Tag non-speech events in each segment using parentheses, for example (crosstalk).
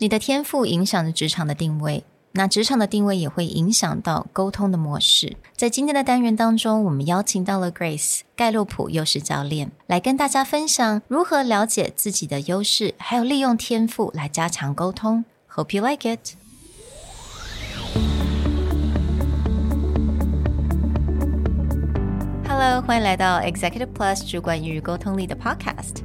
你的天赋影响着职场的定位，那职场的定位也会影响到沟通的模式。在今天的单元当中，我们邀请到了 Grace 盖洛普优势教练，来跟大家分享如何了解自己的优势，还有利用天赋来加强沟通。Hope you like it. Hello，欢迎来到 Executive Plus 主管与沟通力的 Podcast。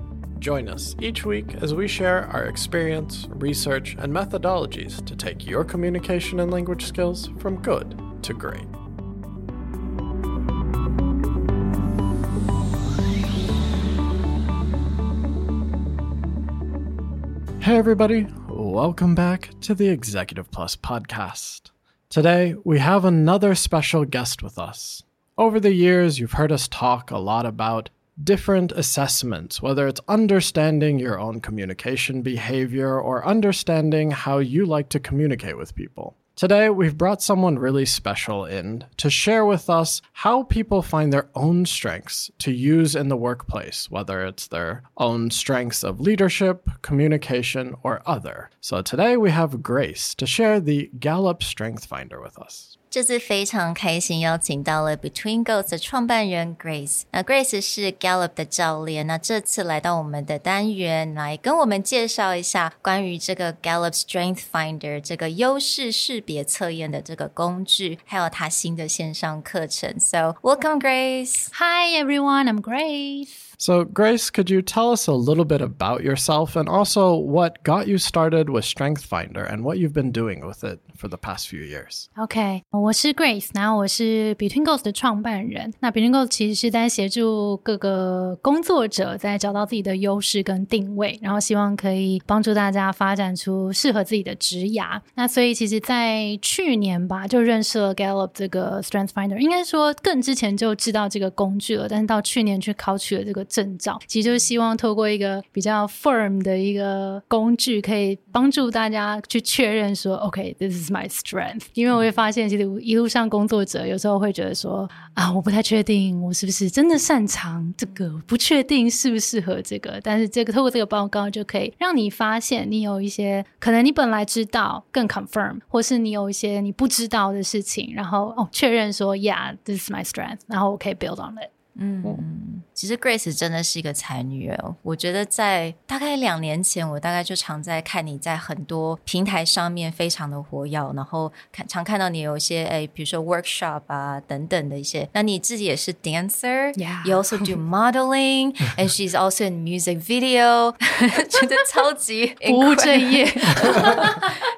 Join us each week as we share our experience, research, and methodologies to take your communication and language skills from good to great. Hey, everybody, welcome back to the Executive Plus podcast. Today, we have another special guest with us. Over the years, you've heard us talk a lot about different assessments, whether it's understanding your own communication behavior or understanding how you like to communicate with people. Today, we've brought someone really special in to share with us how people find their own strengths to use in the workplace, whether it's their own strengths of leadership, communication, or other. So today, we have Grace to share the Gallup Strength Finder with us. 这次非常开心邀请到了 Between Goals 的创办人 Grace。那 Grace 是 Gallup 的教练，那这次来到我们的单元，来跟我们介绍一下关于这个 Gallup Strength Finder 这个优势识别测验的这个工具，还有它新的线上课程。So welcome Grace。Hi everyone, I'm Grace. So, Grace, could you tell us a little bit about yourself and also what got you started with Strength Finder and what you've been doing with it for the past few years? Okay, I'm Grace. Then I'm BetweenGos 的创办人。那 BetweenGos I met Gallup's Strength Finder. I should say, I knew this tool before, but I didn't know it was Finder，应该说更之前就知道这个工具了，但是到去年去考取了这个。证照，其实就是希望透过一个比较 firm 的一个工具，可以帮助大家去确认说，OK，this、is my strength。因为我会发现，其实一路上工作者有时候会觉得说，啊，我不太确定我是不是真的擅长这个，不确定适不适合这个。但是这个透过这个报告，就可以让你发现你有一些可能你本来知道更 confirm，或是你有一些你不知道的事情，然后哦确认说，Yeah，this is my strength，然后我可以 build on it。嗯，其实 Grace 真的是一个才女哦。我觉得在大概两年前，我大概就常在看你在很多平台上面非常的活跃，然后看常看到你有一些哎，比如说 workshop 啊等等的一些。那你自己也是 dancer，Yeah. you also do modeling, and she's also in music video，觉得超级不务正业。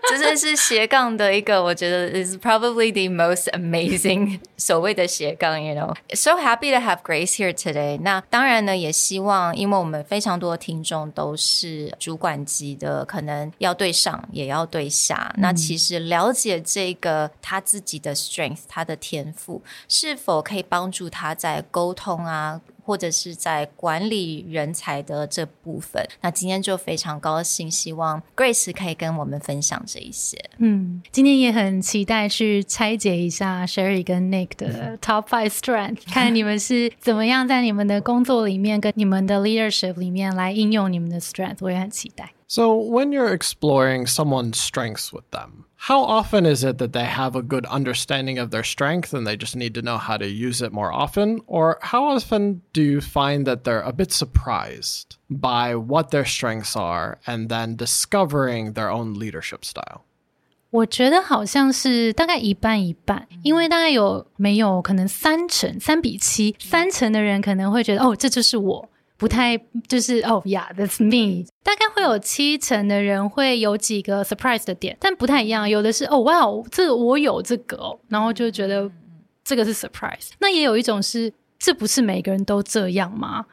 这真是斜杠的一个，我觉得 is probably the most amazing 所谓的斜杠，you know。So happy to have Grace here today。那当然呢，也希望，因为我们非常多的听众都是主管级的，可能要对上，也要对下。那其实了解这个他自己的 strength，他的天赋，是否可以帮助他在沟通啊？或者是在管理人才的这部分，那今天就非常高兴，希望 Grace 可以跟我们分享这一些。嗯，今天也很期待去拆解一下 Sherry 跟 Nick 的 Top Five Strength，看你们是怎么样在你们的工作里面跟你们的 leadership 里面来应用你们的 strength，我也很期待。So, when you're exploring someone's strengths with them, how often is it that they have a good understanding of their strength and they just need to know how to use it more often? Or how often do you find that they're a bit surprised by what their strengths are and then discovering their own leadership style? 我觉得好像是大概一半一半，因为大概有没有可能三成三比七，三成的人可能会觉得哦，这就是我， 不太就是哦，Yeah，that's me。大概会有七成的人会有几个 surprise 的点，但不太一样。有的是哦，哇，这个我有这个哦，然后就觉得这个是 surprise。那也有一种是，这不是每个人都这样吗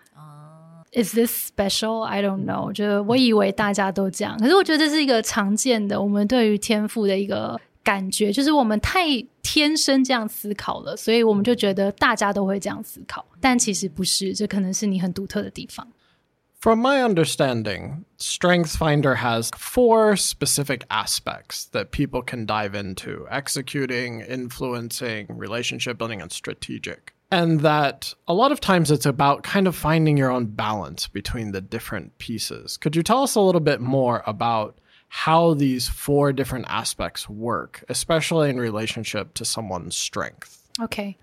？Is this special? I don't know。就是我以为大家都这样，可是我觉得这是一个常见的我们对于天赋的一个感觉，就是我们太天生这样思考了，所以我们就觉得大家都会这样思考，但其实不是，这可能是你很独特的地方。From my understanding, StrengthsFinder has four specific aspects that people can dive into executing, influencing, relationship building, and strategic. And that a lot of times it's about kind of finding your own balance between the different pieces. Could you tell us a little bit more about how these four different aspects work, especially in relationship to someone's strength? OK，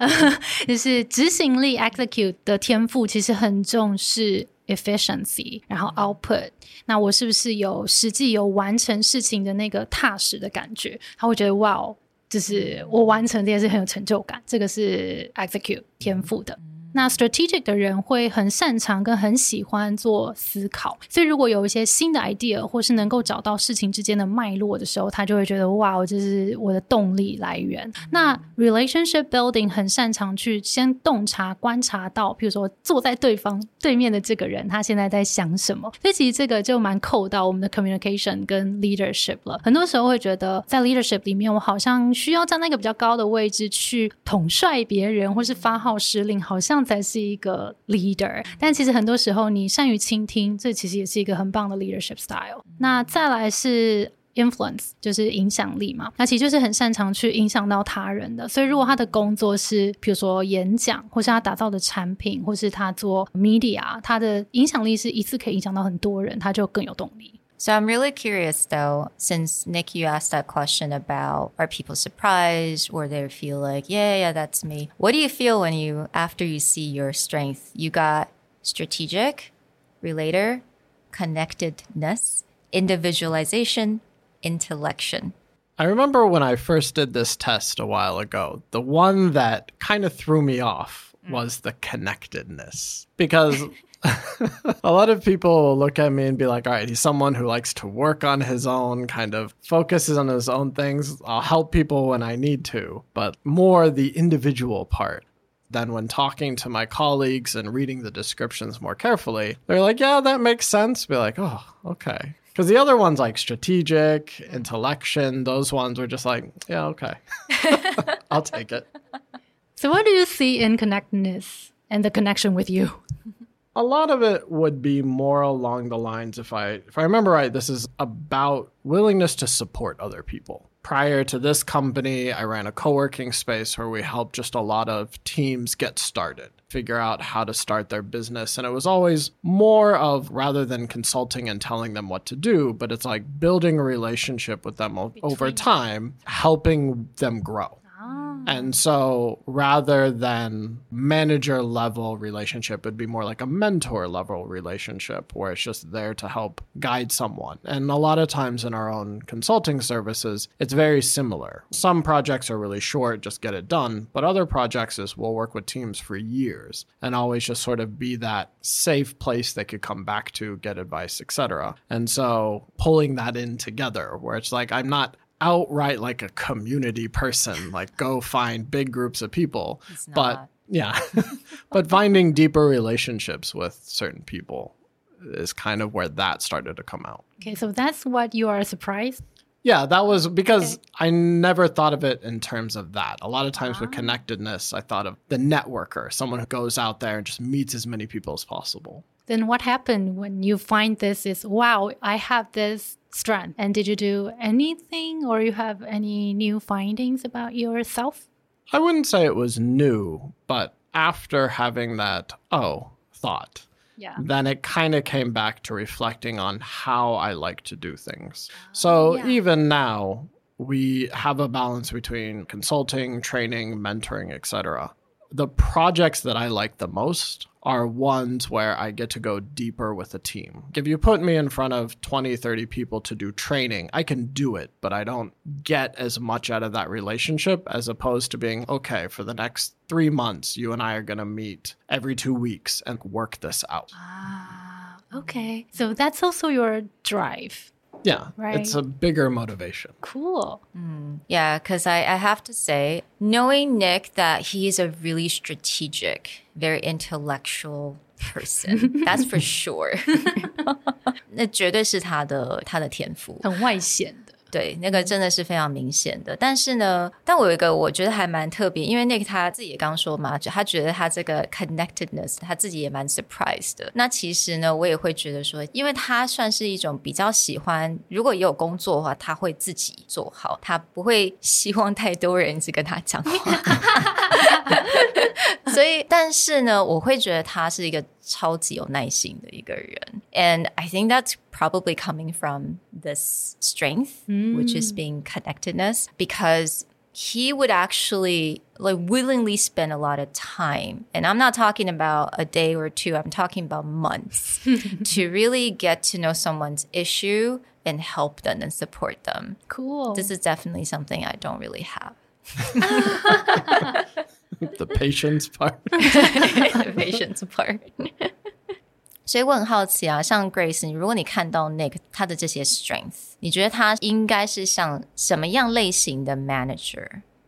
就是执行力 execute (laughs) 的天赋其实很重视 efficiency，然后 output。那我是不是有实际有完成事情的那个踏实的感觉？他会觉得哇哦，就是我完成这件事很有成就感。这个是 execute 天赋的。 那 strategic 的人会很擅长跟很喜欢做思考，所以如果有一些新的 idea 或是能够找到事情之间的脉络的时候，他就会觉得哇，这是我的动力来源。那 relationship building 很擅长去先洞察、观察到，比如说坐在对方对面的这个人，他现在在想什么。所以其实这个就蛮扣到我们的 communication 跟 leadership 了。很多时候会觉得在 leadership 里面，我好像需要站在一个比较高的位置去统帅别人，或是发号施令，好像。才是一个 leader，但其实很多时候你善于倾听，这其实也是一个很棒的 leadership style。那再来是 influence，就是影响力嘛，那其实就是很擅长去影响到他人的。所以如果他的工作是比如说演讲，或是他打造的产品，或是他做 media，他的影响力是一次可以影响到很多人，他就更有动力。So I'm really curious though, since Nick, you asked that question about are people surprised or they feel like, yeah, yeah, that's me. What do you feel when you, after you see your strength, you got strategic, relator, connectedness, individualization, intellection? I remember when I first did this test a while ago, the one that kind of threw me off mm. was the connectedness because (laughs) (laughs) a lot of people look at me and be like, all right, he's someone who likes to work on his own, kind of focuses on his own things. I'll help people when I need to, but more the individual part. Then, when talking to my colleagues and reading the descriptions more carefully, they're like, yeah, that makes sense. Be like, oh, okay. Because the other ones, like strategic, intellection, those ones were just like, yeah, okay. (laughs) I'll take it. So, what do you see in connectedness and the connection with you? A lot of it would be more along the lines if I if I remember right, this is about willingness to support other people. Prior to this company, I ran a co-working space where we helped just a lot of teams get started, figure out how to start their business. And it was always more of rather than consulting and telling them what to do, but it's like building a relationship with them over time, helping them grow. And so rather than manager level relationship, it'd be more like a mentor level relationship where it's just there to help guide someone. And a lot of times in our own consulting services, it's very similar. Some projects are really short, just get it done, but other projects is we'll work with teams for years and always just sort of be that safe place they could come back to, get advice, etc. And so pulling that in together where it's like I'm not outright like a community person, like go find big groups of people. But yeah, (laughs) but finding deeper relationships with certain people is kind of where that started to come out. Okay, so that's what you are surprised. Yeah, that was because okay. I never thought of it in terms of that. A lot of times ah. with connectedness, I thought of the networker, someone who goes out there and just meets as many people as possible. Then what happened when you find this is wow, I have this strength. And did you do anything or you have any new findings about yourself? I wouldn't say it was new, but after having that oh thought, yeah. then it kind of came back to reflecting on how I like to do things. Ah, so yeah. even now, we have a balance between consulting, training, mentoring, etc. The projects that I like the most are ones where I get to go deeper with a team. If you put me in front of 20, 30 people to do training, I can do it, but I don't get as much out of that relationship as opposed to being, okay, for the next three months, you and I are going to meet every two weeks and work this out. Ah, okay. So that's also your drive. Yeah, right. It's a bigger motivation. Cool. Mm, yeah, because I, I have to say, knowing Nick that he's a really strategic, very intellectual person. (laughs) That's for sure. (laughs) 那绝对是他的他的天赋，很外显的。 对，那个真的是非常明显的。但是呢，但我有一个我觉得还蛮特别，因为那个他自己也刚说嘛，就他觉得他这个 connectedness，他自己也蛮 surprised 的。那其实呢，我也会觉得说，因为他算是一种比较喜欢，如果也有工作的话，他会自己做好，他不会希望太多人一直跟他讲话。(laughs) (laughs) 所以，但是呢，我会觉得他是一个超级有耐心的一个人，and I think that's probably coming from this strength, which is being connectedness, because he would actually like willingly spend a lot of time and i'm not talking about a day or two i'm talking about months (laughs) to really get to know someone's issue and help them and support them Cool. this is definitely something i don't really have the patience part. (laughs) the patience part (laughs) 所以我很好奇啊，像 Grace，你如果你看到 Nick 他的这些 strength，你觉得他应该是像什么样类型的 manager？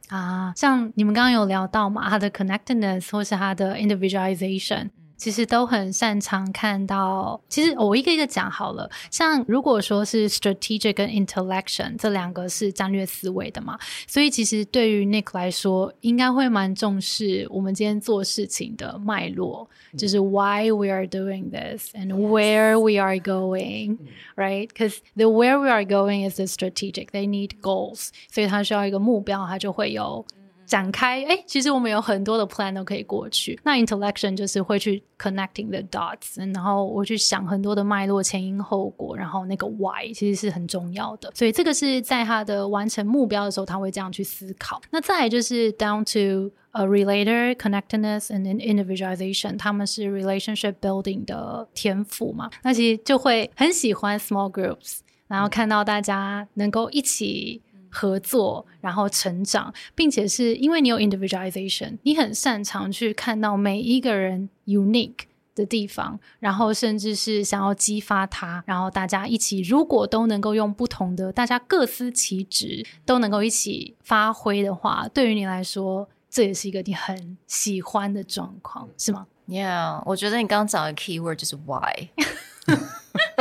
啊，像你们刚刚有聊到嘛，他的 connectedness 或是他的 individualization， 其实都很擅长看到。其实我一个一个讲好了。像如果说是 strategic 跟 intellection 这两个是战略思维的嘛，所以其实对于 Nick 来说，应该会蛮重视我们今天做事情的脉络，就是 why we are doing this and where we are going。right? Because the where we are going is the strategic. They need goals，所以他需要一个目标，他就会有展开。哎，其实我们有很多的 plan 都可以过去。那 intellection 就是会去 connecting the dots，然后我去想很多的脉络、前因后果，然后那个 why 其实是很重要的。所以这个是在他的完成目标的时候，他会这样去思考。那再来就是 down to a relator connectedness and an individualization，他们是 relationship building 的天赋嘛？那其实就会很喜欢 small groups，然后看到大家能够一起合作，然后成长，并且是因为你有 individualization，你很擅长去看到每一个人 unique。的地方，然后甚至是想要激发他，然后大家一起，如果都能够用不同的，大家各司其职，都能够一起发挥的话，对于你来说，这也是一个你很喜欢的状况，是吗？Yeah，我觉得你刚刚讲的 keyword 就是 why。(laughs) (laughs) (laughs)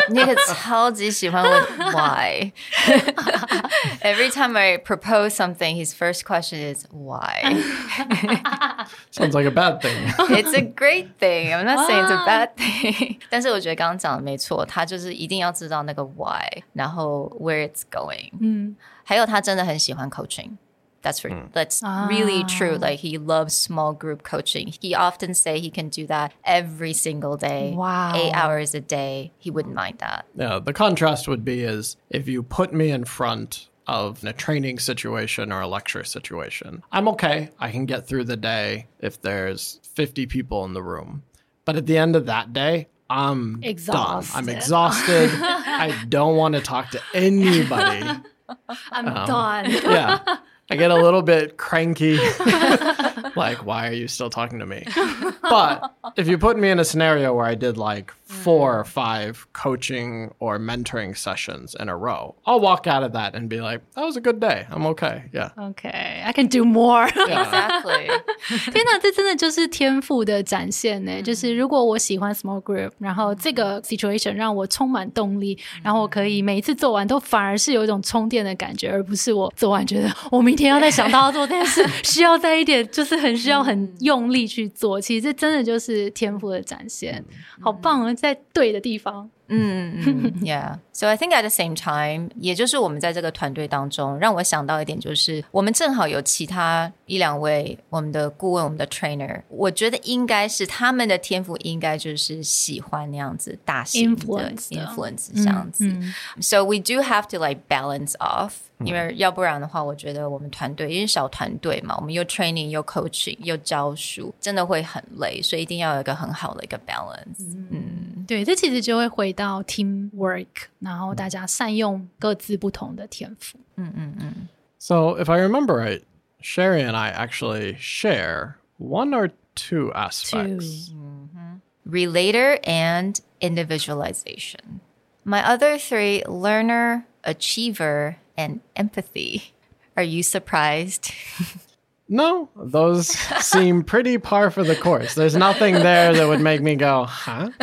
你也超级喜欢问 why。Every time (laughs) I propose something, his first question is why. (laughs) Sounds like a bad thing. It's a great thing. I'm not saying it's a bad thing. (laughs) 但是我觉得刚刚讲的没错，他就是一定要知道那个 why，然后 where it's going。嗯，还有他真的很喜欢 coaching。 That's for, mm. that's really true. Ah. Like he loves small group coaching. He often say he can do that every single day. Wow. Eight hours a day. He wouldn't mind that. Yeah, the contrast would be is if you put me in front of a training situation or a lecture situation, I'm okay. I can get through the day if there's 50 people in the room. But at the end of that day, I'm done. I'm Exhausted. exhausted. (laughs) I don't want to talk to anybody. I'm um, done. Yeah. (laughs) I get a little bit cranky. (laughs) like, why are you still talking to me? But if you put me in a scenario where I did like four or five coaching or mentoring sessions in a row, I'll walk out of that and be like, that was a good day. I'm okay. Yeah. Okay, I can do more. Exactly. (laughs) 天哪，这真的就是天赋的展现呢！就是如果我喜欢 small (laughs) group，然后这个 situation 让我充满动力，然后我可以每一次做完都反而是有一种充电的感觉，而不是我做完觉得我明天要再想到要做这件事，需要再一点，就是很需要很用力去做。其实这真的就是天赋的展现，好棒啊！ (laughs) 在对的地方。嗯 Yeah. So I think at the same time，也就是我们在这个团队当中，让我想到一点，就是我们正好有其他一两位我们的顾问、我们的 trainer，我觉得应该是他们的天赋，应该就是喜欢那样子大型的 Influence 的 influence 这样子。So we do have to like balance off，、因为要不然的话，我觉得我们团队因为小团队嘛，我们又 training 又 coaching 又教书，真的会很累，所以一定要有一个很好的一个 balance。对，这其实就会回到 team work，然后大家善用各自不同的天赋。 So if I remember right, Sherry and I actually share one or two aspects. relator and individualization. My other three learner, achiever, and empathy. Are you surprised? (laughs) No, those seem pretty par for the course. There's nothing there that would make me go, huh? (laughs)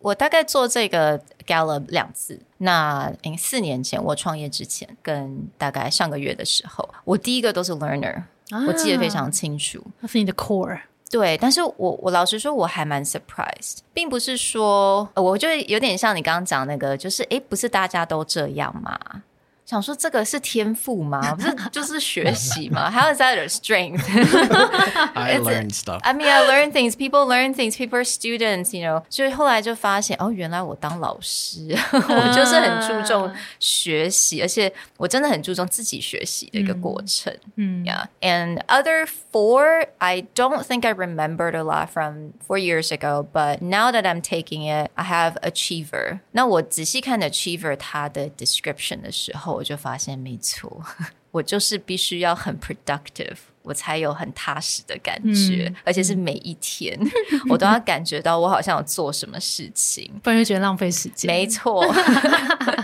我大概做这个 Gallup 两次。那嗯，四年前我创业之前，跟大概上个月的时候，我第一个都是 learner，、我记得非常清楚。那是你的 core。 对，但是我我老实说，我还蛮 surprised，并不是说，我就有点像你刚刚讲那个，就是诶，不是大家都这样吗？想说这个是天赋吗？不是，就是学习吗？How (laughs) is that a strength? (laughs) I It's- learned stuff. I mean, I learn things. People learn things. People are students. You know，所以后来就发现，哦，原来我当老师，我就是很注重学习，而且我真的很注重自己学习的一个过程。嗯 Yeah. (laughs) And other four, I don't think I remembered a lot from four years ago, but now that I'm taking it, I have achiever. 那我仔细看 achiever 它的 description 的时候， 我就发现没错，(laughs) 我就是必须要很 productive。我才有很踏实的感觉，而且是每一天，(laughs) 我都要感觉到我好像有做什么事情。不然就觉得浪费时间。没错。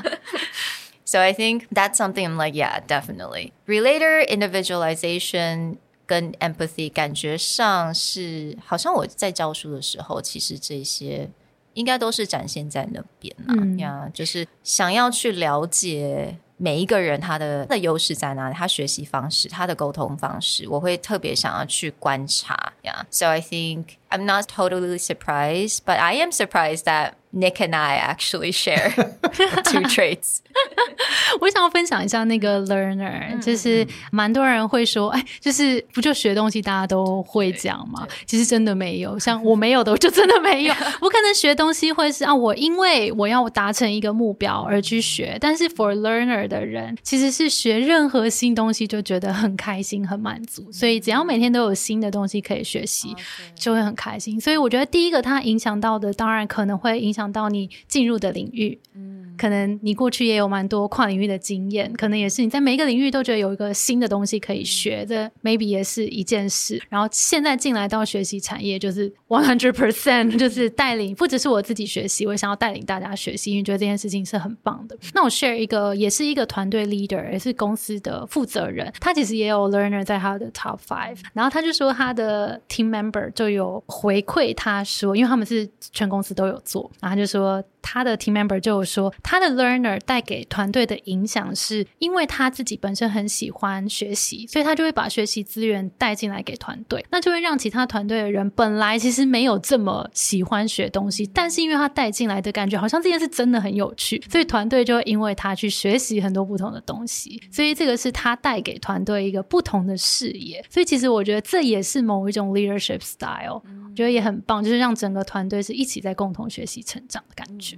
(laughs) so I think that's something I'm like, yeah, definitely. Relator individualization 跟 empathy 感觉上是，好像我在教书的时候，其实这些应该都是展现在那边啦。嗯呀就是想要去了解。每一个人他的他的优势在哪里？他学习方式，他的沟通方式，我会特别想要去观察呀。So I think I'm not totally surprised, but I am surprised that Nick and I actually share (laughs) two traits. (laughs) 我想要分享一下那个 learner，、就是蛮多人会说，哎，就是不就学东西大家都会讲嘛？其实真的没有，像我没有的，我就真的没有。(laughs) 我可能学东西会是啊，我因为我要达成一个目标而去学，但是 for learner 的人，其实是学任何新东西就觉得很开心、很满足，所以只要每天都有新的东西可以学习，就会很开心。所以我觉得第一个它影响到的，当然可能会影响到你进入的领域。嗯可能你过去也有蛮多跨领域的经验，可能也是你在每一个领域都觉得有一个新的东西可以学，的 maybe 也是一件事。然后现在进来到学习产业，就是 one hundred percent，(laughs) 就是带领，不只是我自己学习，我也想要带领大家学习，因为觉得这件事情是很棒的。那我 share 一个，也是一个团队 leader，也是公司的负责人，他其实也有 learner 在他的 top five，然后他就说他的 team member 就有回馈他说，因为他们是全公司都有做，然后他就说。他的 team member 就有说，他的 learner 带给团队的影响是，因为他自己本身很喜欢学习，所以他就会把学习资源带进来给团队，那就会让其他团队的人本来其实没有这么喜欢学东西，但是因为他带进来的感觉，好像这件事真的很有趣，所以团队就会因为他去学习很多不同的东西，所以这个是他带给团队一个不同的视野。所以其实我觉得这也是某一种 leadership style，我觉得也很棒，就是让整个团队是一起在共同学习成长的感觉。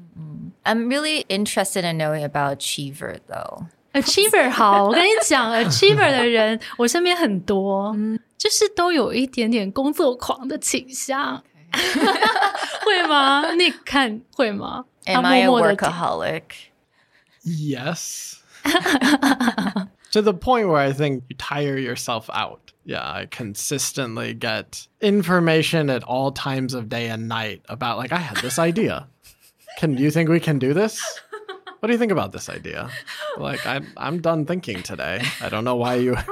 I'm really interested in knowing about Achiever though. Achiever 好，我跟你讲，Achiever (laughs) 的人我身边很多，就是都有一点点工作狂的倾向，会吗？你看会吗？ Am 他 (laughs) I a 默默地 workaholic? Yes. (laughs) to the point where I think you tire yourself out. Yeah, I consistently get information at all times of day and night about, like, I had this idea. Can you think we can do this? What do you think about this idea? Like, I'm, I'm done thinking today. I don't know why you. (laughs)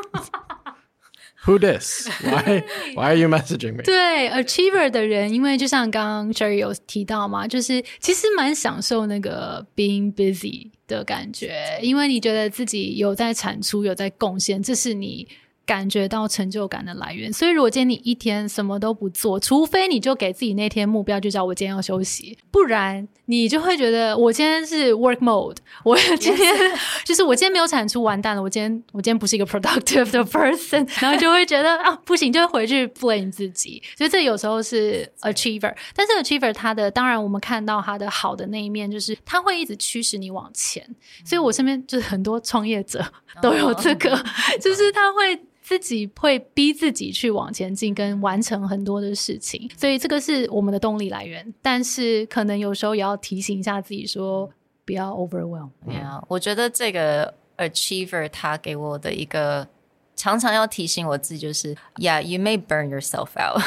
Who this? Why? Why are you messaging me? 对 achiever 的人，因为就像刚刚 Jerry 有提到嘛，就是其实蛮享受那个 being busy 的感觉，因为你觉得自己有在产出，有在贡献，这是你。 感觉到成就感的来源，所以如果今天你一天什么都不做，除非你就给自己那天目标，就叫我今天要休息，不然你就会觉得我今天是 work mode，我今天 (laughs) 就是我今天没有产出，完蛋了，我今天我今天不是一个 productive 的 person，(laughs) 然后就会觉得啊不行，就会回去 blame 自己，所以这有时候是 achiever，但是 achiever 他的当然我们看到他的好的那一面，就是他会一直驱使你往前，所以我身边就是很多创业者都有这个，(laughs) 就是他会。自己会逼自己去往前进，跟完成很多的事情，所以这个是我们的动力来源。但是可能有时候也要提醒一下自己说，不要 overwhelm。Yeah，我觉得这个 achiever 他给我的一个常常要提醒我自己就是，Yeah，you may burn yourself out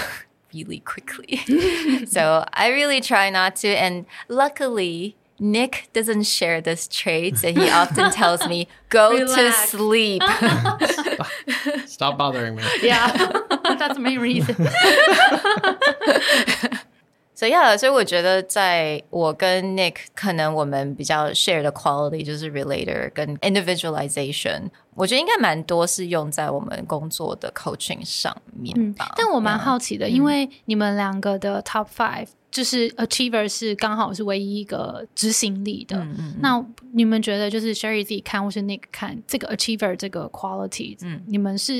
really quickly. so I really try not to. And luckily. Nick doesn't share this trait, and he often (laughs) tells me, "Go to Relax. sleep." (laughs) Stop bothering me. (laughs) Yeah, that's the main reason. 所以呀，所以我觉得在我跟 Nick 可能我们比较 share 的 quality 就是 relator 跟 individualization， 我觉得应该蛮多是用在我们工作的 coaching 上面吧。但我蛮好奇的，因为你们两个的 top five 就是 achiever 是刚好是唯一一个执行力的。那你们觉得就是 Sherry 自己看或是 Nick 看这个 achiever 这个 quality，嗯，你们是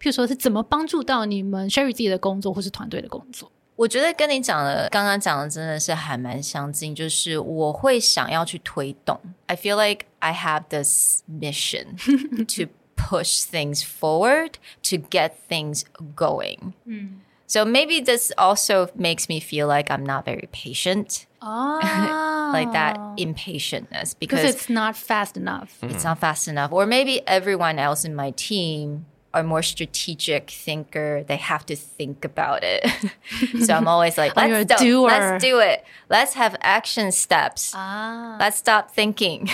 譬如说是怎么帮助到你们 Sherry 自己的工作或是团队的工作？我觉得跟你讲的，刚刚讲的真的是还蛮相近，就是我会想要去推动。I feel like I have this mission (laughs) to push things forward to get things going. Mm. So maybe this also makes me feel like I'm not very patient. Oh. (laughs) like that impatientness because it's not fast enough. It's not fast enough. Or maybe everyone else in my team are more strategic thinker. They have to think about it. (laughs) so I'm always like, let's (laughs) do, let's do it. Let's have action steps. Ah. Let's stop thinking.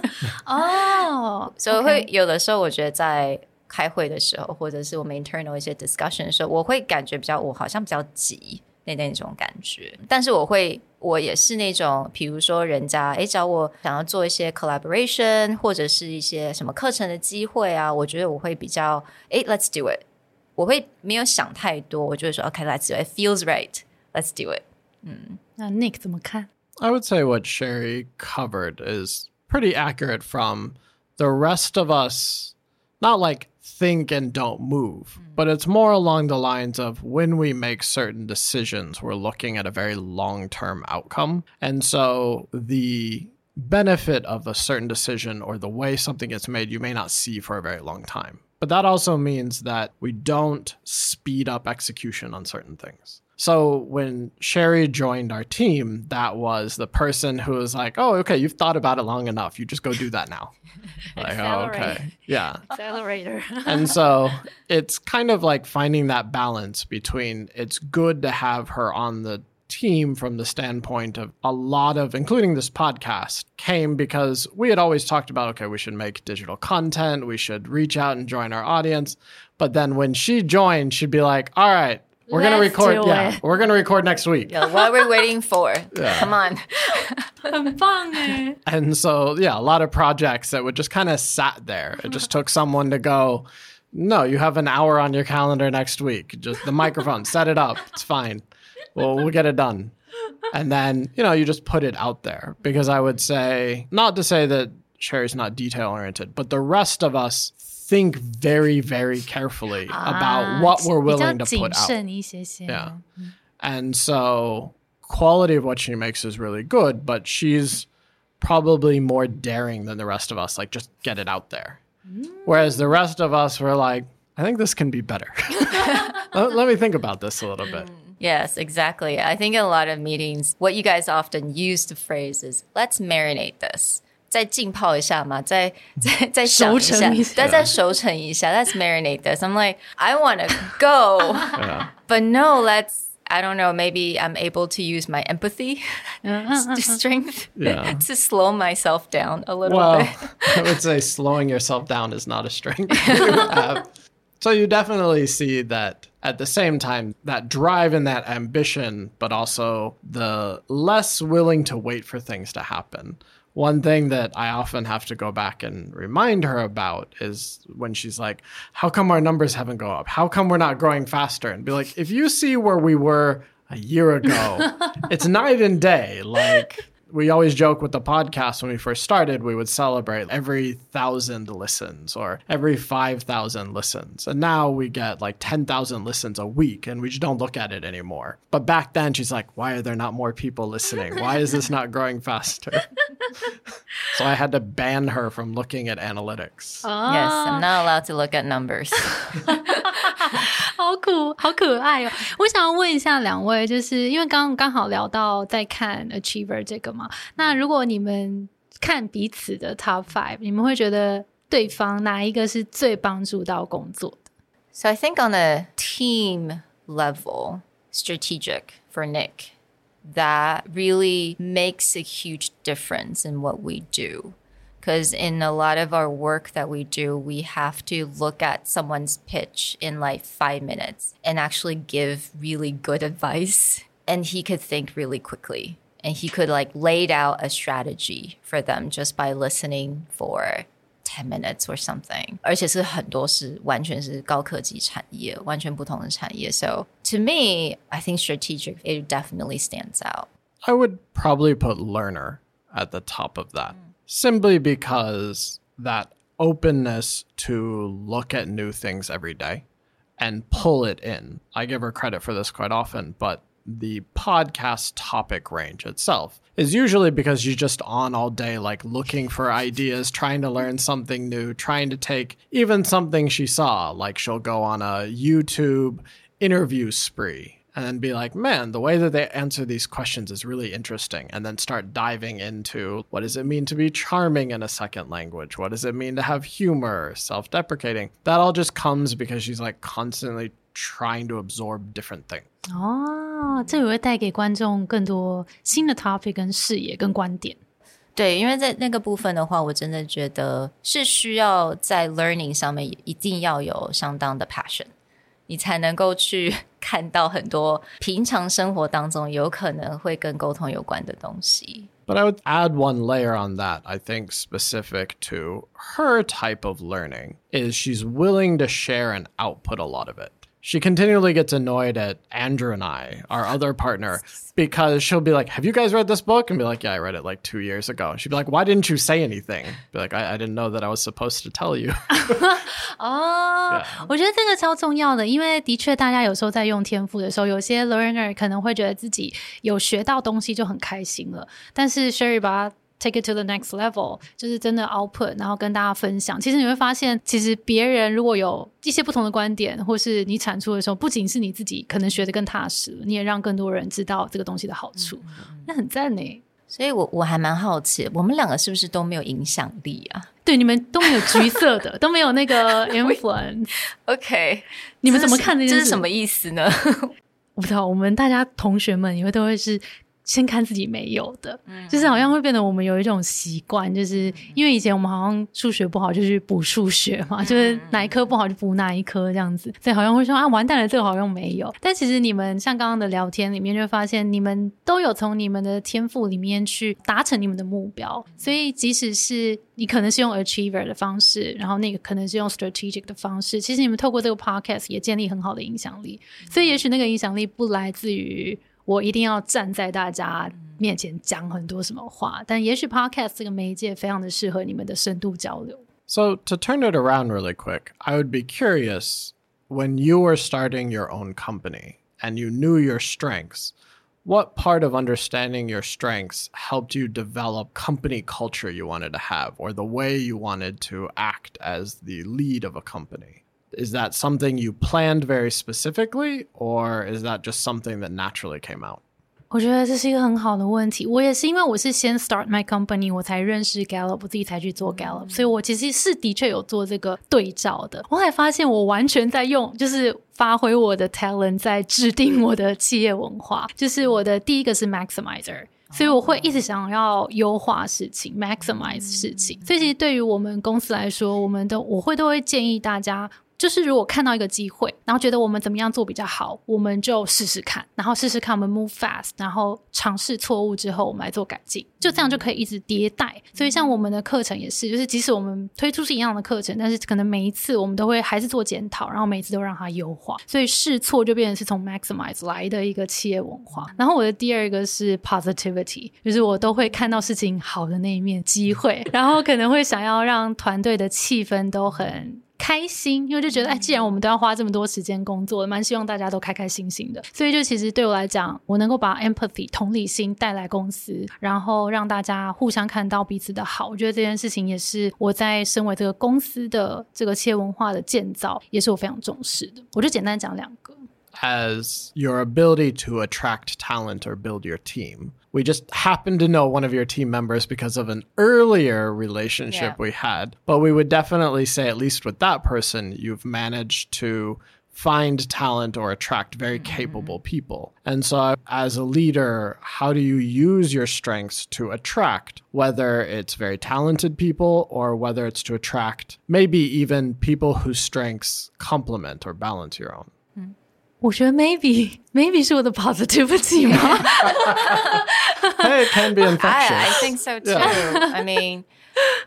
(laughs) oh. So 会有的时候，我觉得在开会的时候，或者是我们 internal 一些 discussion 的时候，我会感觉比较，我好像比较急。 那那种感觉。但是我会，我也是那种，比如说人家哎找我想要做一些 collaboration 或者是一些什么课程的机会啊，我觉得我会比较哎，let's do it。我会没有想太多，我就会说 OK，let's do it。Feels right，let's do it。嗯，那 Nick 怎么看？I would say what Sherry covered is pretty accurate from the rest of us. Not like think and don't move. Mm. But it's more along the lines of when we make certain decisions, we're looking at a very long term outcome. And so the benefit of a certain decision or the way something gets made, you may not see for a very long time. But that also means that we don't speed up execution on certain things. So when Sherry joined our team, that was the person who was like, "Oh, okay, you've thought about it long enough. You just go do that now." (laughs) like, oh, okay, yeah, accelerator. (laughs) and so it's kind of like finding that balance between it's good to have her on the team from the standpoint of a lot of, including this podcast, came because we had always talked about, okay, we should make digital content, we should reach out and join our audience. But then when she joined, she'd be like, all right, we're gonna record. Yeah, we're gonna record next week. Yeah, what are we waiting for? (laughs) Yeah. Come on. and so yeah, a lot of projects that would just kind of sat there. It just took someone to go. No, you have an hour on your calendar next week. Just the microphone, set it up. It's fine. Well, we'll get it done. And then, you know, you just put it out there because I would say, not to say that Sherry's not detail oriented, but the rest of us think very, very carefully about what we're willing to put out. Yeah. And so quality of what she makes is really good, but she's probably more daring than the rest of us. Like, just get it out there. Mm. Whereas the rest of us were like, I think this can be better. (laughs) let, let, me think about this a little bit. (laughs) Yes, exactly. I think in a lot of meetings, what you guys often use the phrase is, let's marinate this. 再浸泡一下嘛，再再再想一下，再再熟成一下。Let's marinate this. I'm like, I want to go, (laughs) but no, let's. I don't know. Maybe I'm able to use my empathy (laughs) (laughs) strength yeah. to slow myself down a little well, bit. I would say slowing yourself down is not a strength. so you definitely see that at the same time, that drive and that ambition, but also the less willing to wait for things to happen one thing that I often have to go back and remind her about is when she's like, How come our numbers haven't go up? How come we're not growing faster? And be like, if you see where we were a year ago, (laughs) it's night and day. Like we always joke with the podcast when we first started, we would celebrate every thousand listens or every 5,000 listens. And now we get like 10,000 listens a week and we just don't look at it anymore. But back then, she's like, why are there not more people listening? Why is this not growing faster? (laughs) so I had to ban her from looking at analytics. Oh. Yes, I'm not allowed to look at numbers. (laughs) 好苦，好可爱哦！我想要问一下两位，就是因为刚刚好聊到在看 Achiever 这个嘛，那如果你们看彼此的 Top Five，你们会觉得对方哪一个是最帮助到工作的？So I think on a team level, strategic for Nick, that really makes a huge difference in what we do. because in a lot of our work that we do, we have to look at someone's pitch in like five minutes and actually give really good advice (laughs) and he could think really quickly and he could like laid out a strategy for them just by listening for 10 minutes or something. 而且是很多是完全是高科技产业，完全不同的产业。So to me, I think strategic it definitely stands out. I would probably put learner at the top of that. Simply because that openness to look at new things every day and pull it in. I give her credit for this quite often, but the podcast topic range itself is usually because you're just on all day, like looking for ideas, trying to learn something new, trying to take even something she saw, like she'll go on a YouTube interview spree and then be like, man, the way that they answer these questions is really interesting. And then start diving into what does it mean to be charming in a second language? What does it mean to have humor, self deprecating? That all just comes because she's like constantly trying to absorb different things. 哦，这也会带给观众更多新的 topic 跟视野跟观点。对，因为在那个部分的话，我真的觉得是需要在 learning 上面一定要有相当的 passion，你才能够去 看到很多平常生活当中有可能会跟沟通有关的东西。 But I would add one layer on that, I think, specific to her type of learning, is she's willing to share and output a lot of it. She continually gets annoyed at Andrew and I, our other partner, because she'll be like, Have you guys read this book? And be like, Yeah, I read it like two years ago. She'd be like, Why didn't you say anything? Be like, I, I didn't know that I was supposed to tell you. (laughs) 哦我觉得这个超重要的，因为的确大家有时候在用天赋的时候，有些 learner 可能会觉得自己有学到东西就很开心了，但是 Sherry 把它 take it to the next level，就是真的 output，然后跟大家分享。其实你会发现，其实别人如果有一些不同的观点，或是你产出的时候，不仅是你自己可能学的更踏实，你也让更多人知道这个东西的好处，那很赞呢。所以我我还蛮好奇，我们两个是不是都没有影响力啊 (laughs) 对，你们都没有橘色的，都没有那个 (laughs) influence。(laughs) OK，你们怎么看这件事？这是什么意思呢？我不知道，我们大家同学们以后都会是先看自己没有的，就是好像会变得我们有一种习惯，就是因为以前我们好像数学不好就去补数学嘛，就是哪一科不好就补哪一科这样子，所以好像会说啊完蛋了，这个好像没有。但其实你们像刚刚的聊天里面就会发现，你们都有从你们的天赋里面去达成你们的目标，所以即使是你可能是用 achiever 的方式，然后那个可能是用 strategic 的方式，其实你们透过这个 podcast 也建立很好的影响力，所以也许那个影响力不来自于。我一定要站在大家面前讲很多什么话，但也许 podcast 这个媒介非常的适合你们的深度交流。 So, to turn it around really quick, I would be curious when you were starting your own company and you knew your strengths, what part of understanding your strengths helped you develop company culture you wanted to have or the way you wanted to act as the lead of a company? Is that something you planned very specifically, or is that just something that naturally came out? 我觉得这是一个很好的问题。我也是因为我是先 start my company，我才认识 Gallup，我自己才去做 Gallup，、所以我其实是的确有做这个对照的。我还发现我完全在用，就是发挥我的 talent 在制定我的企业文化。就是我的第一个是 maximizer。所以我会一直想要优化事情，maximize 事情。所以其实对于我们公司来说，我们都我会都会建议大家， 就是如果看到一个机会，然后觉得我们怎么样做比较好，我们就试试看，然后试试看我们 move fast，然后尝试错误之后，我们来做改进，就这样就可以一直迭代。所以像我们的课程也是，就是即使我们推出是一样的课程，但是可能每一次我们都会还是做检讨，然后每一次都让它优化。所以试错就变成是从 maximize 来的一个企业文化。然后我的第二个是 positivity，就是我都会看到事情好的那一面，机会，(laughs) 然后可能会想要让团队的气氛都很。开心，因为就觉得，哎，既然我们都要花这么多时间工作，蛮希望大家都开开心心的。所以，就其实对我来讲，我能够把 empathy 同理心带来公司，然后让大家互相看到彼此的好，我觉得这件事情也是我在身为这个公司的这个企业文化的建造，也是我非常重视的。我就简单讲两个。as your ability to attract talent or build your team. We just happen to know one of your team members because of an earlier relationship Yeah. we had, but we would definitely say, at least with that person, you've managed to find talent or attract very mm-hmm. capable people. And so, as a leader, how do you use your strengths to attract, whether it's very talented people or whether it's to attract maybe even people whose strengths complement or balance your own? 我觉得 maybe (laughs) maybe 是我的 positivity 吗？ (laughs) hey, it can be infectious. I, I think so too. I mean,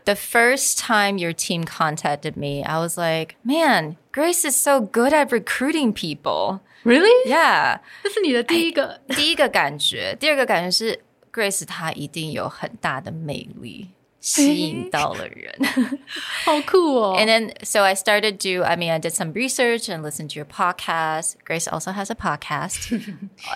the first time your team contacted me, I was like, man, Grace is so good at recruiting people. Really？ Yeah. 这是你的第一个。第一个感觉，第二个感觉是 Grace 她一定有很大的魅力， 吸引到了人。好酷哦 And (laughs) then, so I started to, I mean, I did some research and listened to your podcast. Grace also has a podcast. (laughs)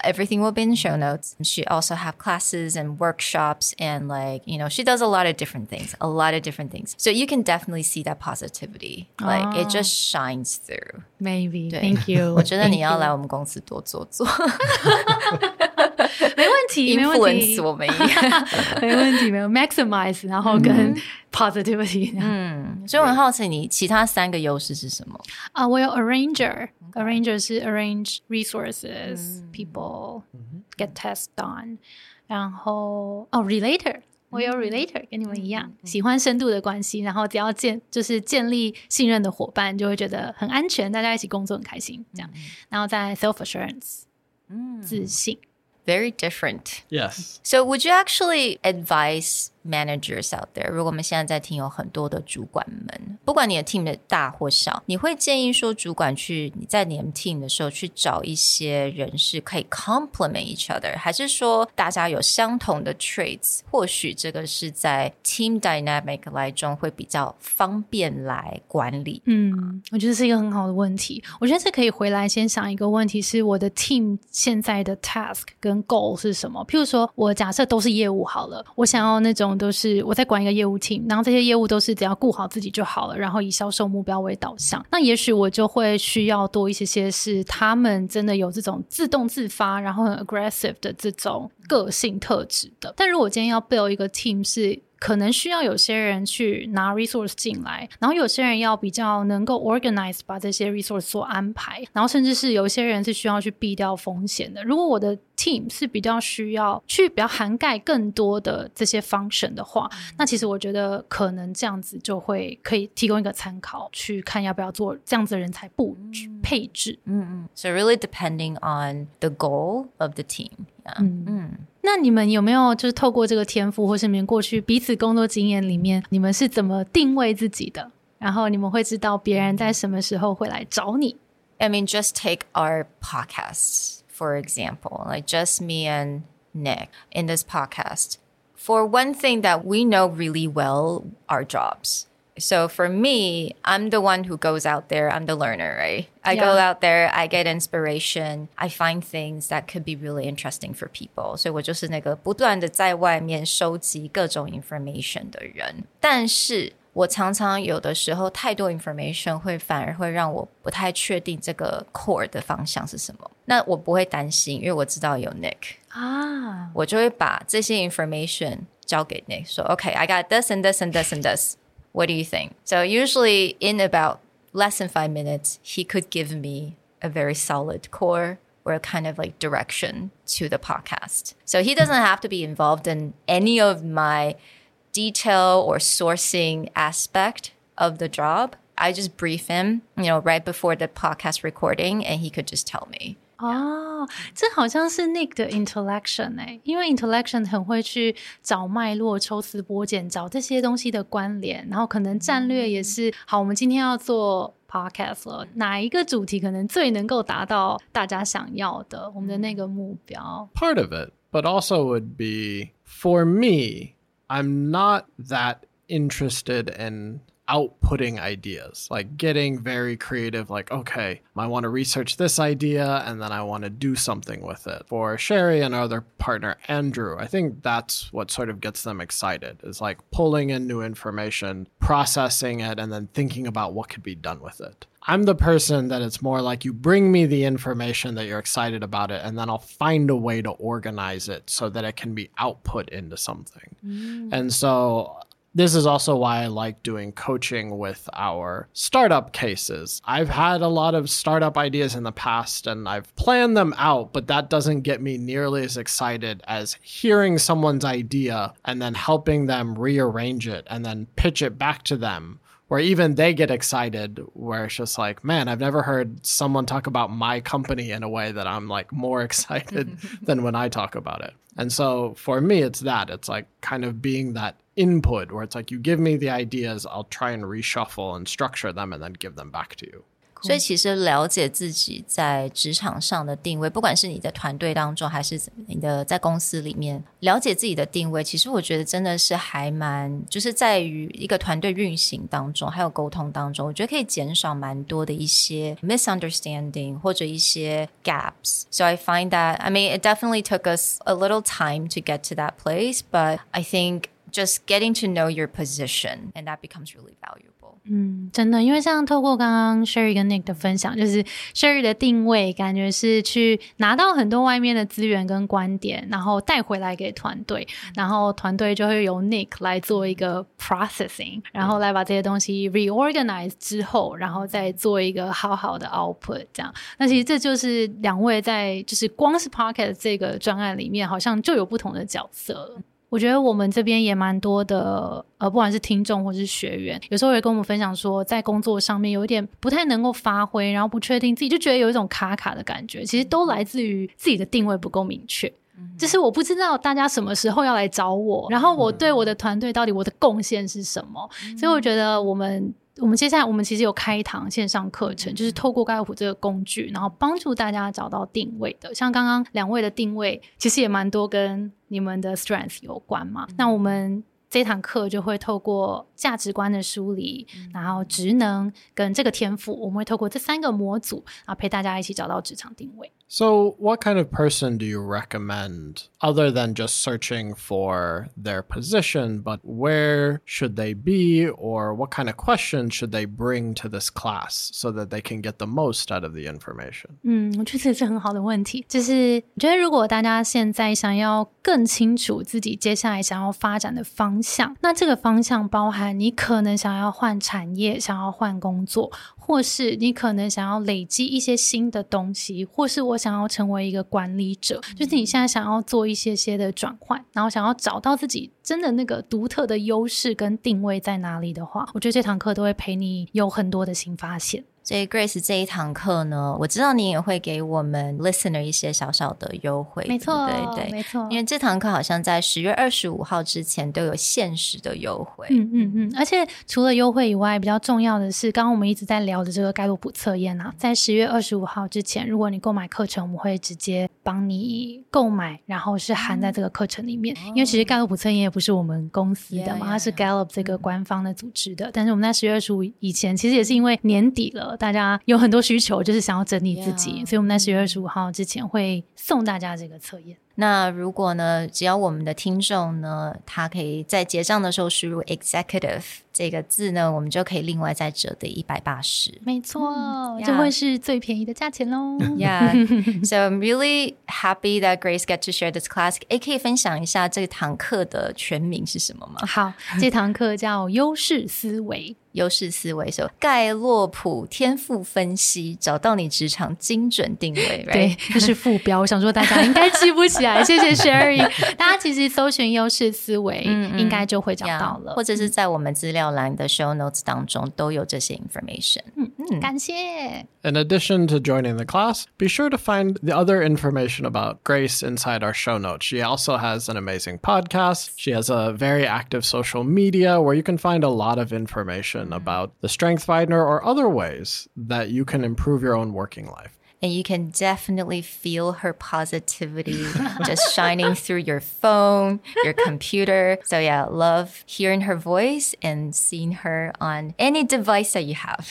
Everything will be in the show notes. She also have classes and workshops and like, you know, she does a lot of different things, a lot of different things. So you can definitely see that positivity. Like it just shines through. Maybe. Thank you. 我(laughs) 觉得你 Thank 要 you 来我们公司多做做 没问题，没问题我们一样。没问题，没有 maximize，然后跟 positivity 嗯。所以我很好奇，你其他三个优势是什么？啊，我有 arranger，arranger 是 arrange resources people get tasks done，然后哦 relator。我有 relator，跟你们一样，喜欢深度的关系，然后只要建就是建立信任的伙伴，就会觉得很安全，大家一起工作很开心，这样。然后再 self assurance，嗯自信。Very different. yes. So would you actually advise managers out there？如果我们现在在听有很多的主管们，不管你的 team 的大或小，你会建议说主管去你在你们 team 的时候去找一些人士可以 complement each other，还是说大家有相同的 traits？或许这个是在 team dynamic 来中会比较方便来管理。嗯，我觉得是一个很好的问题。我觉得这可以回来先想一个问题：是我的 team 现在的 task 跟 goal 是什么？譬如说，我假设都是业务好了，我想要那种都是我在管一个业务 team，然后这些业务都是只要顾好自己就好了，然后以销售目标为导向。那也许我就会需要多一些些是他们真的有这种自动自发，然后很 aggressive 的这种个性特质的。但如果今天要 build 一个 team 是可能需要有些人去拿 resource 进来，然后有些人要比较能够 organize 把这些 resource 做安排，然后甚至是有一些人是需要去避掉风险的。如果我的 team 是比较需要去比较涵盖更多的这些 function 的话，那其实我觉得可能这样子就会可以提供一个参考，去看要不要做这样子的人才布局配置。嗯嗯 So really depending on the goal of the team. Yeah. 那你们有没有就是透过这个天赋，或是你们过去彼此工作经验里面，你们是怎么定位自己的？然后你们会知道别人在什么时候会来找你？ I mean, just take our podcasts, for example, like just me and Nick in this podcast. For one thing that we know really well, our jobs. So for me, I'm the one who goes out there. I'm the learner, right? I go Yeah. out there, I get inspiration, I find things that could be really interesting for people. 所以我就是那个不断的在外面收集各种 information 的人。但是我常常有的时候太多 information 会反而会让我不太确定这个 core 的方向是什么。那我不会担心，因为我知道有 Nick，啊，我就会把这些 information 交给 Nick，说 OK, I got this and this and this and this. What do you think? So usually in about less than five minutes, he could give me a very solid core or a kind of like direction to the podcast. So he doesn't have to be involved in any of my detail or sourcing aspect of the job. I just brief him, you know, right before the podcast recording, and he could just tell me. 哦，这好像是 Nick 的 intellection 哎、因为 intellection 很会去找脉络、抽丝剥茧，找这些东西的关联，然后可能战略也是好。我们今天要做 podcast 了，哪一个主题可能最能够达到大家想要的我们的那个目标？Part of it, but also would be for me, I'm not that interested in outputting ideas, like getting very creative, like, okay, I want to research this idea and then I want to do something with it. For Sherry and our other partner, Andrew, I think that's what sort of gets them excited is like pulling in new information, processing it, and then thinking about what could be done with it. I'm the person that it's more like you bring me the information that you're excited about it, and then I'll find a way to organize it so that it can be output into something. Mm. And so this is also why I like doing coaching with our startup cases. I've had a lot of startup ideas in the past and I've planned them out, but that doesn't get me nearly as excited as hearing someone's idea and then helping them rearrange it and then pitch it back to them where even they get excited where it's just like man i've never heard someone talk about my company in a way that i'm like more (laughs) excited (laughs) than when i talk about it and so for me it's that it's like kind of being that input where it's like you give me the ideas i'll try and reshuffle and structure them and then give them back to you 所以其实了解自己在职场上的定位，不管是你的团队当中，还是你的在公司里面，了解自己的定位，其实我觉得真的是还蛮，就是在于一个团队运行当中，还有沟通当中，我觉得可以减少蛮多的一些 misunderstanding 或者一些 gaps。So I find that I mean it definitely took us a little time to get to that place, but I think just getting to know your position and that becomes really valuable. 嗯，真的，因为像透过刚刚 Sherry 跟 Nick 的分享，就是 Sherry 的定位，感觉是去拿到很多外面的资源跟观点，然后带回来给团队，然后团队就会由 Nick 来做一个 processing，然后来把这些东西 reorganize 之后，然后再做一个好好的 output，这样。那其实这就是两位在就是光是 Pocket 这个专案里面，好像就有不同的角色。我觉得我们这边也蛮多的，呃，不管是听众或是学员，有时候也跟我们分享说，在工作上面有一点不太能够发挥，然后不确定自己，就觉得有一种卡卡的感觉。其实都来自于自己的定位不够明确，就是我不知道大家什么时候要来找我，然后我对我的团队到底我的贡献是什么。所以我觉得我们。我们接下来，我们其实有开一堂线上课程，就是透过盖洛普这个工具，然后帮助大家找到定位的。像刚刚两位的定位，其实也蛮多跟你们的 strength 有关吗。那我们这堂课就会透过价值观的梳理，然后职能跟这个天赋，我们会透过这三个模组啊，陪大家一起找到职场定位。So, what kind of person do you recommend other than just searching for their position, but where should they be or what kind of questions should they bring to this class so that they can get the most out of the information? 嗯，我觉得这是很好的问题。就是我觉得，如果大家现在想要更清楚自己接下来想要发展的方向，那这个方向包含你可能想要换产业，想要换工作，或是你可能想要累积一些新的东西，或是我想要成为一个管理者，就是你现在想要做一些些的转换，然后想要找到自己真的那个独特的优势跟定位在哪里的话，我觉得这堂课都会陪你有很多的新发现。所以 Grace 这一堂课呢，我知道你也会给我们 listener 一些小小的优惠，没错，对对，没错。因为这堂课好像在十月二十五号之前都有限时的优惠，嗯嗯嗯。而且除了优惠以外，比较重要的是，刚刚我们一直在聊的这个盖洛普测验啊，在十月二十五号之前，如果你购买课程，我们会直接帮你购买，然后是含在这个课程里面。因为其实盖洛普测验也不是我们公司的嘛，它是 Gallup 这个官方的组织的。但是我们在十月二十五以前，其实也是因为年底了。大家有很多需求，就是想要整理自己，所以我们在十月二十五号之前会送大家这个测验。那如果呢，只要我们的听众呢，他可以在结账的时候输入 executive 这个字呢，我们就可以另外再折的一百八十。没错，这会是最便宜的价钱喽。(laughs) Yeah, (laughs) so I'm really happy that Grace get to share this class. 诶，可以分享一下这堂课的全名是什么吗？好，这堂课叫优势思维。优势思维，说盖洛普天赋分析，找到你职场精准定位。对，这是副标。我想说大家应该记不起来，谢谢 Sherry。(laughs) 大家其实搜寻优势思维，应该就会找到了，或者是在我们资料栏的 show notes 当中都有这些 information。嗯嗯，感谢。In addition to joining the class, be sure to find the other information about Grace inside our show notes. She also has an amazing podcast. She has a very active social media where you can find a lot of information about the Strength Finder or other ways that you can improve your own working life. And you can definitely feel her positivity just shining (laughs) through your phone, your computer. So, yeah, love hearing her voice and seeing her on any device that you have.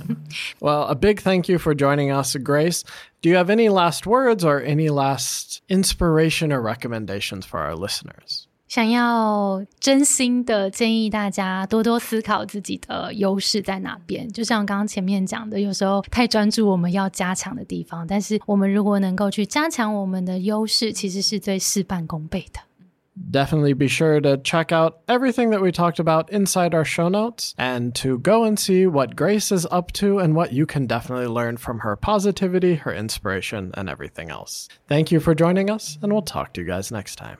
(laughs) well, a big thank you for joining us, Grace. Do you have any last words or any last inspiration or recommendations for our listeners? 想要真心的建议大家多多思考自己的优势在哪边。就像刚刚前面讲的，有时候太专注我们要加强的地方，但是我们如果能够去加强我们的优势，其实是最事半功倍的。Definitely be sure to check out everything that we talked about inside our show notes and to go and see what Grace is up to and what you can definitely learn from her positivity, her inspiration, and everything else. Thank you for joining us, and we'll talk to you guys next time.